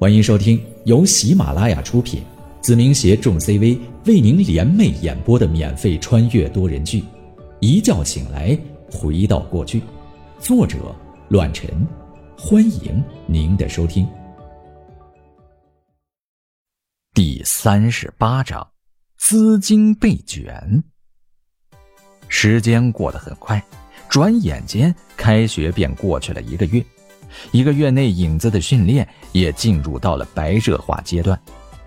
欢迎收听由喜马拉雅出品，子明携众 CV 为您联袂演播的免费穿越多人剧《一觉醒来回到过去》，作者：乱臣。欢迎您的收听。第三十八章：资金被卷。时间过得很快，转眼间开学便过去了一个月。一个月内，影子的训练也进入到了白热化阶段。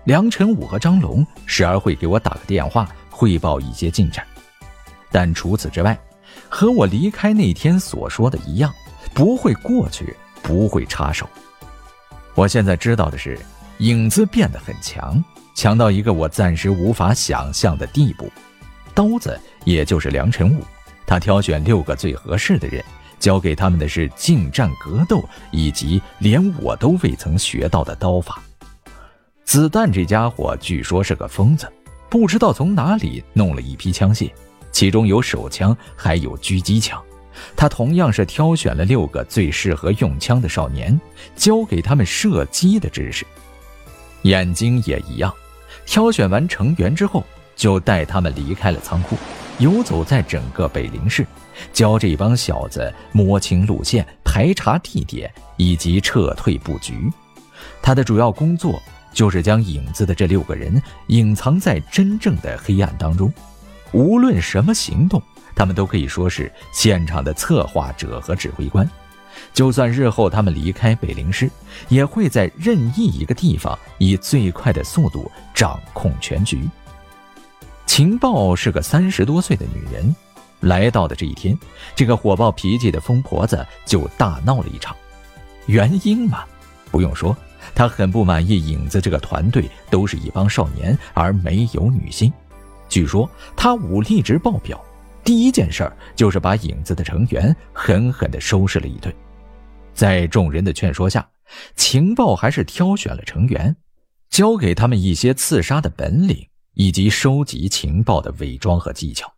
梁晨武和张龙时而会给我打个电话，汇报一些进展。但除此之外，和我离开那天所说的一样，不会过去，不会插手。我现在知道的是，影子变得很强，强到一个我暂时无法想象的地步。刀子，也就是梁晨武，他挑选六个最合适的人。教给他们的是近战格斗，以及连我都未曾学到的刀法。子弹这家伙据说是个疯子，不知道从哪里弄了一批枪械，其中有手枪，还有狙击枪。他同样是挑选了六个最适合用枪的少年，教给他们射击的知识。眼睛也一样，挑选完成员之后，就带他们离开了仓库，游走在整个北陵市。教这帮小子摸清路线、排查地点以及撤退布局。他的主要工作就是将影子的这六个人隐藏在真正的黑暗当中。无论什么行动，他们都可以说是现场的策划者和指挥官。就算日后他们离开北陵市，也会在任意一个地方以最快的速度掌控全局。情报是个三十多岁的女人。来到的这一天，这个火爆脾气的疯婆子就大闹了一场。原因嘛，不用说，她很不满意影子这个团队都是一帮少年，而没有女性。据说她武力值爆表，第一件事就是把影子的成员狠狠地收拾了一顿。在众人的劝说下，情报还是挑选了成员，教给他们一些刺杀的本领，以及收集情报的伪装和技巧。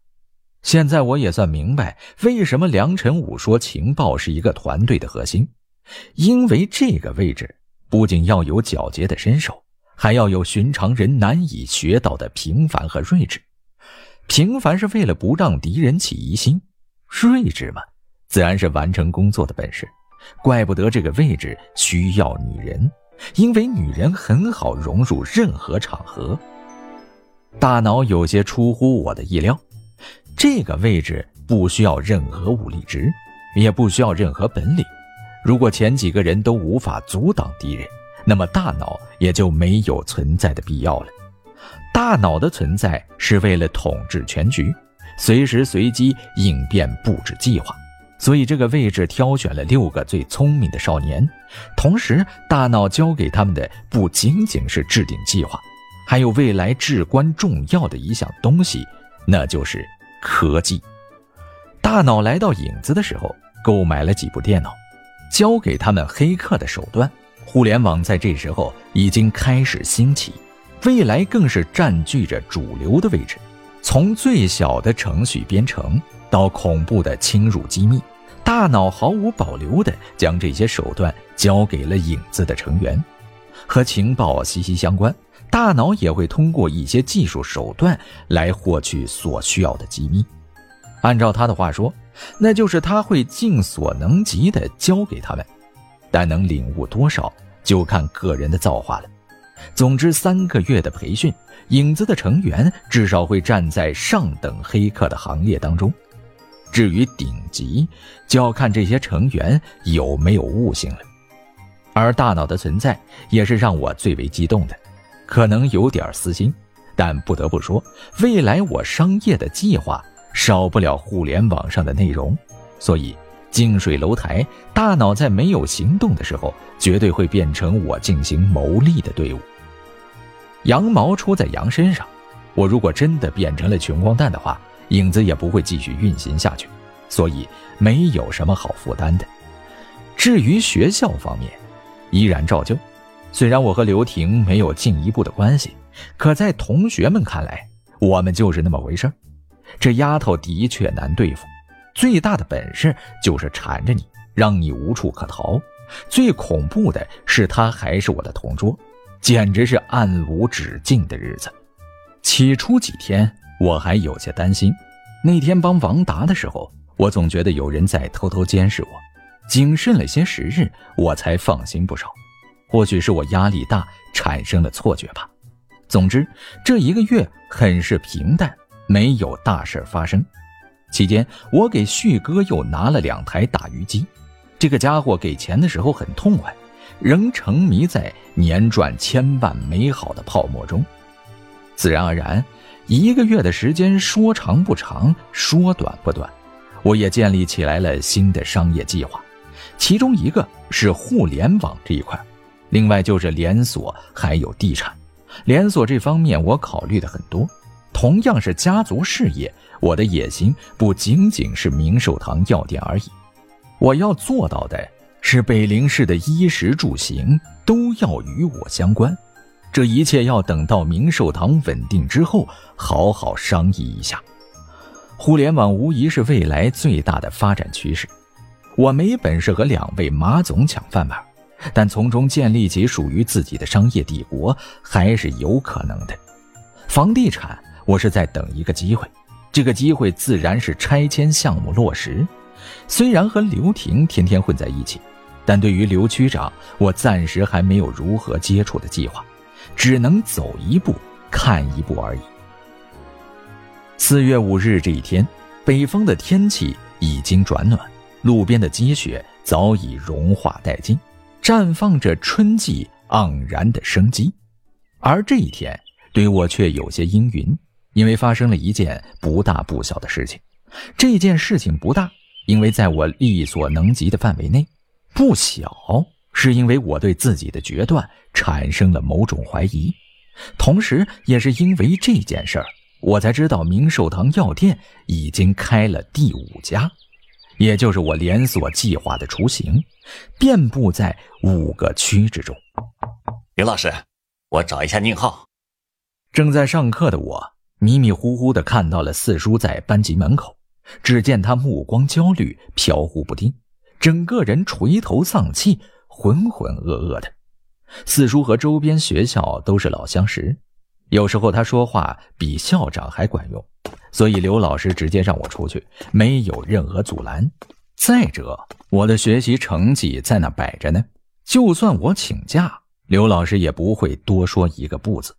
现在我也算明白，为什么梁晨武说情报是一个团队的核心，因为这个位置不仅要有皎洁的身手，还要有寻常人难以学到的平凡和睿智。平凡是为了不让敌人起疑心，睿智嘛，自然是完成工作的本事。怪不得这个位置需要女人，因为女人很好融入任何场合。大脑有些出乎我的意料。这个位置不需要任何武力值，也不需要任何本领。如果前几个人都无法阻挡敌人，那么大脑也就没有存在的必要了。大脑的存在是为了统治全局，随时随机应变、布置计划。所以这个位置挑选了六个最聪明的少年，同时大脑交给他们的不仅仅是制定计划，还有未来至关重要的一项东西，那就是。科技，大脑来到影子的时候，购买了几部电脑，教给他们黑客的手段。互联网在这时候已经开始兴起，未来更是占据着主流的位置。从最小的程序编程到恐怖的侵入机密，大脑毫无保留地将这些手段交给了影子的成员。和情报息息相关。大脑也会通过一些技术手段来获取所需要的机密。按照他的话说，那就是他会尽所能及的教给他们，但能领悟多少就看个人的造化了。总之，三个月的培训，影子的成员至少会站在上等黑客的行列当中。至于顶级，就要看这些成员有没有悟性了。而大脑的存在也是让我最为激动的。可能有点私心，但不得不说，未来我商业的计划少不了互联网上的内容，所以近水楼台，大脑在没有行动的时候，绝对会变成我进行牟利的队伍。羊毛出在羊身上，我如果真的变成了穷光蛋的话，影子也不会继续运行下去，所以没有什么好负担的。至于学校方面，依然照旧。虽然我和刘婷没有进一步的关系，可在同学们看来，我们就是那么回事这丫头的确难对付，最大的本事就是缠着你，让你无处可逃。最恐怖的是，他还是我的同桌，简直是暗无止境的日子。起初几天我还有些担心，那天帮王达的时候，我总觉得有人在偷偷监视我。谨慎了些时日，我才放心不少。或许是我压力大，产生了错觉吧。总之，这一个月很是平淡，没有大事发生。期间，我给旭哥又拿了两台打鱼机。这个家伙给钱的时候很痛快，仍沉迷在年赚千万美好的泡沫中。自然而然，一个月的时间说长不长，说短不短，我也建立起来了新的商业计划。其中一个是互联网这一块，另外就是连锁还有地产。连锁这方面我考虑的很多，同样是家族事业，我的野心不仅仅是明寿堂药店而已。我要做到的是北陵市的衣食住行都要与我相关，这一切要等到明寿堂稳定之后好好商议一下。互联网无疑是未来最大的发展趋势。我没本事和两位马总抢饭碗，但从中建立起属于自己的商业帝国还是有可能的。房地产，我是在等一个机会，这个机会自然是拆迁项目落实。虽然和刘婷天天混在一起，但对于刘区长，我暂时还没有如何接触的计划，只能走一步看一步而已。四月五日这一天，北方的天气已经转暖。路边的积雪早已融化殆尽，绽放着春季盎然的生机。而这一天对我却有些阴云，因为发生了一件不大不小的事情。这件事情不大，因为在我力所能及的范围内；不小，是因为我对自己的决断产生了某种怀疑。同时，也是因为这件事儿，我才知道明寿堂药店已经开了第五家。也就是我连锁计划的雏形，遍布在五个区之中。刘老师，我找一下宁浩。正在上课的我，迷迷糊糊的看到了四叔在班级门口。只见他目光焦虑，飘忽不定，整个人垂头丧气，浑浑噩噩的。四叔和周边学校都是老相识，有时候他说话比校长还管用。所以刘老师直接让我出去，没有任何阻拦。再者，我的学习成绩在那摆着呢，就算我请假，刘老师也不会多说一个不字。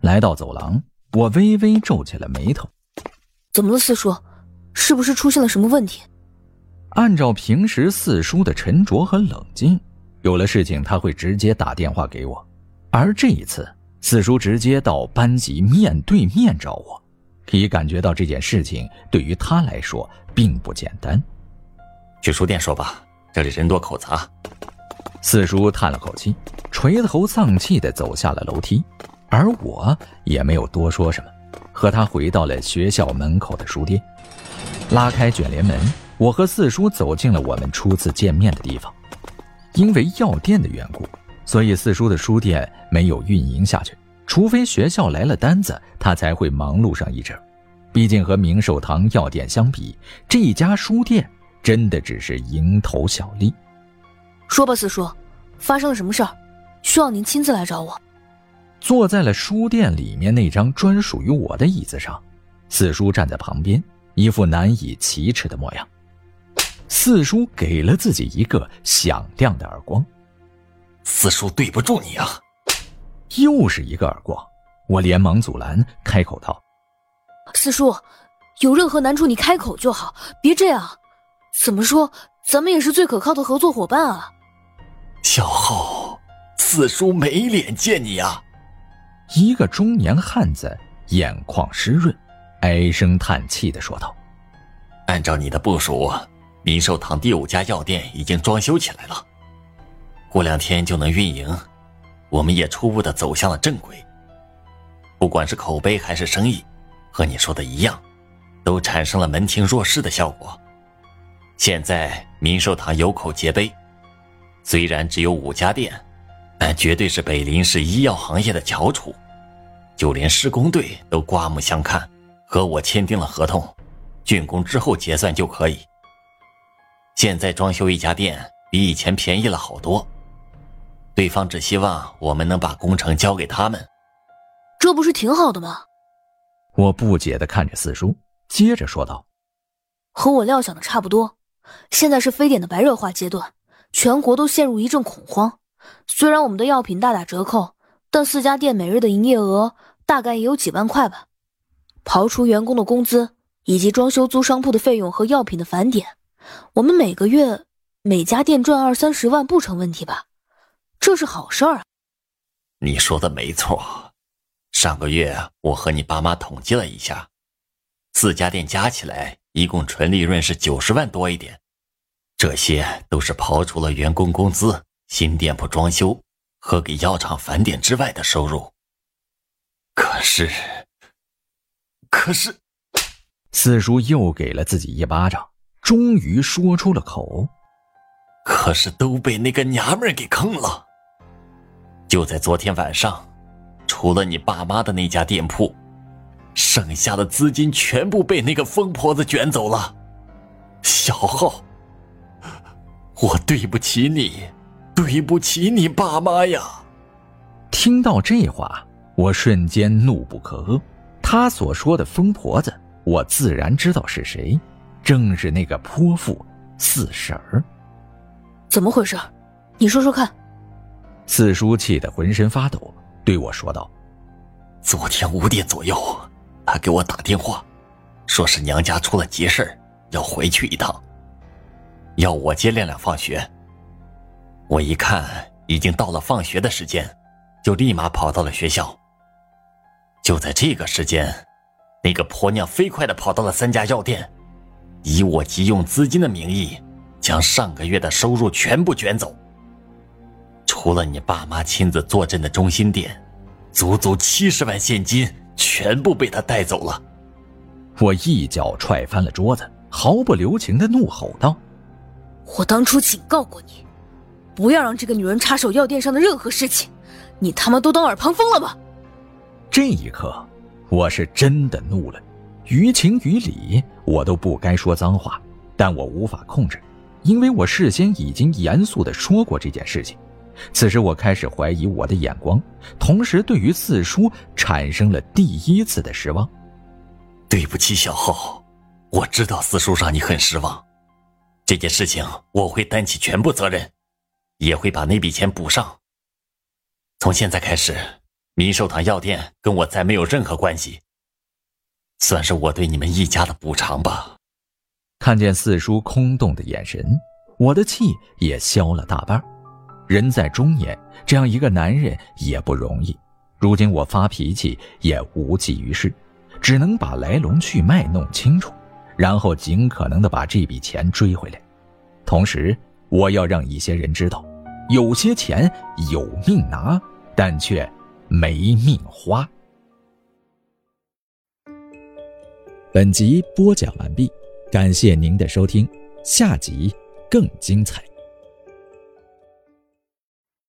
来到走廊，我微微皱起了眉头。怎么了，四叔？是不是出现了什么问题？按照平时四叔的沉着和冷静，有了事情他会直接打电话给我，而这一次，四叔直接到班级面对面找我。可以感觉到这件事情对于他来说并不简单。去书店说吧，这里人多口杂。四叔叹了口气，垂头丧气地走下了楼梯，而我也没有多说什么，和他回到了学校门口的书店。拉开卷帘门，我和四叔走进了我们初次见面的地方。因为药店的缘故，所以四叔的书店没有运营下去。除非学校来了单子，他才会忙碌上一阵。毕竟和明寿堂药店相比，这家书店真的只是蝇头小利。说吧，四叔，发生了什么事儿？需要您亲自来找我。坐在了书店里面那张专属于我的椅子上，四叔站在旁边，一副难以启齿的模样。四叔给了自己一个响亮的耳光。四叔，对不住你啊！又是一个耳光，我连忙阻拦，开口道：“四叔，有任何难处你开口就好，别这样。怎么说，咱们也是最可靠的合作伙伴啊。”小浩，四叔没脸见你啊！一个中年汉子眼眶湿润，唉声叹气的说道：“按照你的部署，明寿堂第五家药店已经装修起来了，过两天就能运营。”我们也初步的走向了正轨，不管是口碑还是生意，和你说的一样，都产生了门庭若市的效果。现在明寿堂有口皆碑，虽然只有五家店，但绝对是北林市医药行业的翘楚，就连施工队都刮目相看，和我签订了合同，竣工之后结算就可以。现在装修一家店比以前便宜了好多。对方只希望我们能把工程交给他们，这不是挺好的吗？我不解的看着四叔，接着说道：“和我料想的差不多。现在是非典的白热化阶段，全国都陷入一阵恐慌。虽然我们的药品大打折扣，但四家店每日的营业额大概也有几万块吧。刨除员工的工资以及装修租商铺的费用和药品的返点，我们每个月每家店赚二三十万不成问题吧？这是好事儿啊！你说的没错。”上个月我和你爸妈统计了一下，四家店加起来一共纯利润是九十万多一点，这些都是刨除了员工工资、新店铺装修和给药厂返点之外的收入。可是，可是，四叔又给了自己一巴掌，终于说出了口：“可是都被那个娘们给坑了。”就在昨天晚上。除了你爸妈的那家店铺，剩下的资金全部被那个疯婆子卷走了。小浩，我对不起你，对不起你爸妈呀！听到这话，我瞬间怒不可遏。他所说的疯婆子，我自然知道是谁，正是那个泼妇四婶儿。怎么回事？你说说看。四叔气得浑身发抖。对我说道：“昨天五点左右，他给我打电话，说是娘家出了急事要回去一趟，要我接亮亮放学。我一看已经到了放学的时间，就立马跑到了学校。就在这个时间，那个婆娘飞快的跑到了三家药店，以我急用资金的名义，将上个月的收入全部卷走。”除了你爸妈亲自坐镇的中心店，足足七十万现金全部被他带走了。我一脚踹翻了桌子，毫不留情的怒吼道：“我当初警告过你，不要让这个女人插手药店上的任何事情，你他妈都当耳旁风了吗？”这一刻，我是真的怒了。于情于理，我都不该说脏话，但我无法控制，因为我事先已经严肃的说过这件事情。此时我开始怀疑我的眼光，同时对于四叔产生了第一次的失望。对不起，小浩，我知道四叔让你很失望。这件事情我会担起全部责任，也会把那笔钱补上。从现在开始，民寿堂药店跟我再没有任何关系，算是我对你们一家的补偿吧。看见四叔空洞的眼神，我的气也消了大半。人在中年，这样一个男人也不容易。如今我发脾气也无济于事，只能把来龙去脉弄清楚，然后尽可能的把这笔钱追回来。同时，我要让一些人知道，有些钱有命拿，但却没命花。本集播讲完毕，感谢您的收听，下集更精彩。